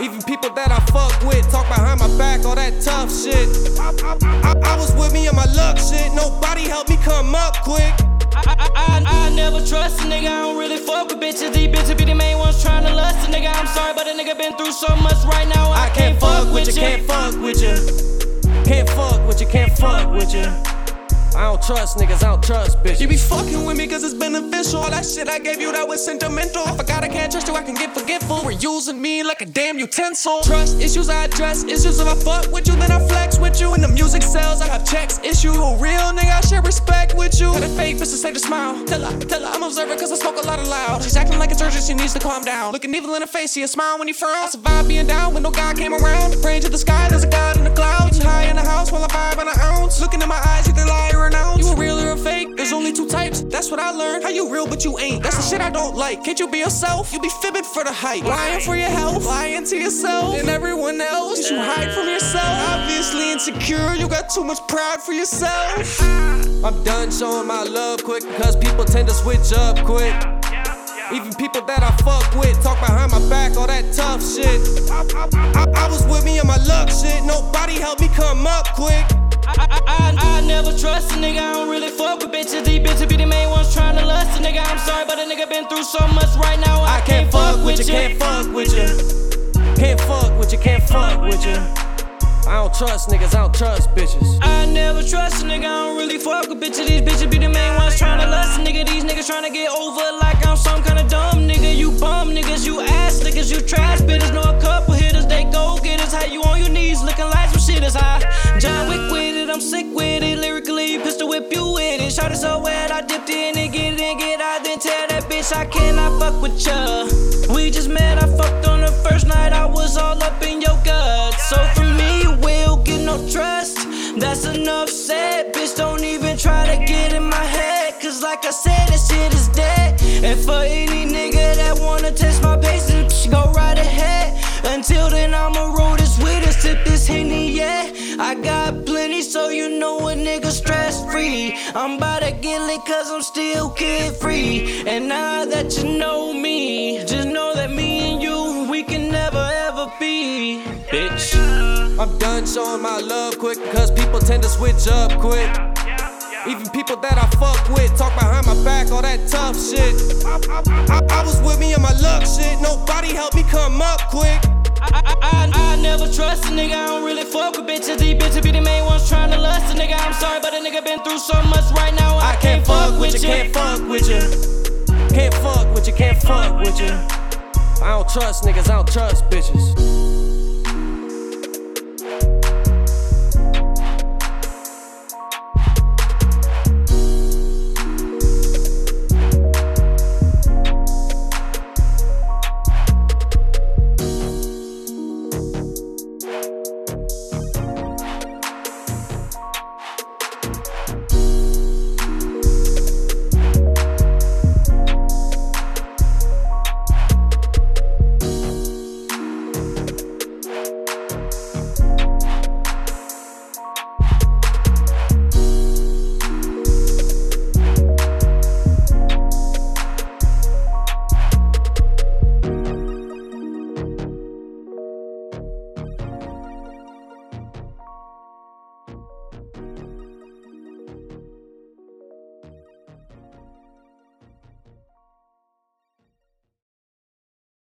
Even people that I fuck with talk behind my back, all that tough shit. I, I, I was with me on my luck shit, nobody helped me come up quick. I, I, I, I never trust a nigga, I don't really fuck with bitches. These bitches be the main ones trying to lust a nigga. I'm sorry, but a nigga been through so much right now. I, I can't fuck with you, can't fuck with you. Can't fuck with you, can't fuck with you. I don't trust niggas, I don't trust bitches. You be fucking with me cause it's beneficial. All that shit I gave you that was sentimental. I forgot I can't trust you, I can get forgetful. We're using me like a damn utensil. Trust issues, I address issues. If I fuck with you, then I flex with you. And the music sells, I have checks issue. A real nigga, I share respect with you. Got a fake bitch to say to smile. Tell her, tell her I'm observant cause I smoke a lot of loud. She's acting like it's urgent, she needs to calm down. Looking evil in her face, see a smile when you frown. I survived being down when no God came around. Praying to the sky, there's a God in the clouds. High in the house while I vibe on an ounce. Looking in my eyes, you lie or That's what I learned. How you real but you ain't. That's the shit I don't like. Can't you be yourself? You be fibbing for the hype. Lying for your health. Lying to yourself and everyone else. You hide from yourself. Obviously insecure. You got too much pride for yourself. I'm done showing my love quick because people tend to switch up quick. Even people that I fuck with talk behind my back, all that tough shit. I, I, I was with me on my luck shit, nobody helped me come up quick. I, I, I, never trust a nigga, I don't really fuck with bitches. These bitches be the main ones trying to lust a nigga. I'm sorry, but a nigga been through so much right now. I, I can't fuck with you, can't fuck with you. Can't fuck with you, can't fuck with you. I don't trust niggas, I don't trust bitches. I never trust a nigga, I don't really fuck with bitches. These bitches be the main ones trying to lust a nigga. These niggas trying to get over like I'm some kind of dumb nigga. You bum it so wet, I dipped in and get and get out. Then tell that bitch I cannot fuck with ya. We just met, I fucked on the first night. I was all up in your guts. So from me, you will get no trust. That's enough said. Bitch, don't even try to get in my head. Cause like I said, this shit is dead. And for any nigga that wanna test my patience, go right ahead. Until then, I'ma roll this with us, tip this henny, yeah. I got plenty, so you know a nigga stress free. I'm about to get lit cause I'm still kid free. And now that you know me, just know that me and you, we can never ever be. Bitch. I'm done showing my love quick because people tend to switch up quick. Even people that I fuck with talk behind my back, all that tough shit. I, I, was with me on my luck shit, nobody helped me come up quick. I, I, I, I never trust a nigga, I don't really fuck with bitches. These bitches be the main ones trying to lust a nigga. I'm sorry, but a nigga been through so much right now. I, I can't fuck with you, can't fuck with you. Can't fuck with you, can't fuck with you. I don't trust niggas, I don't trust bitches.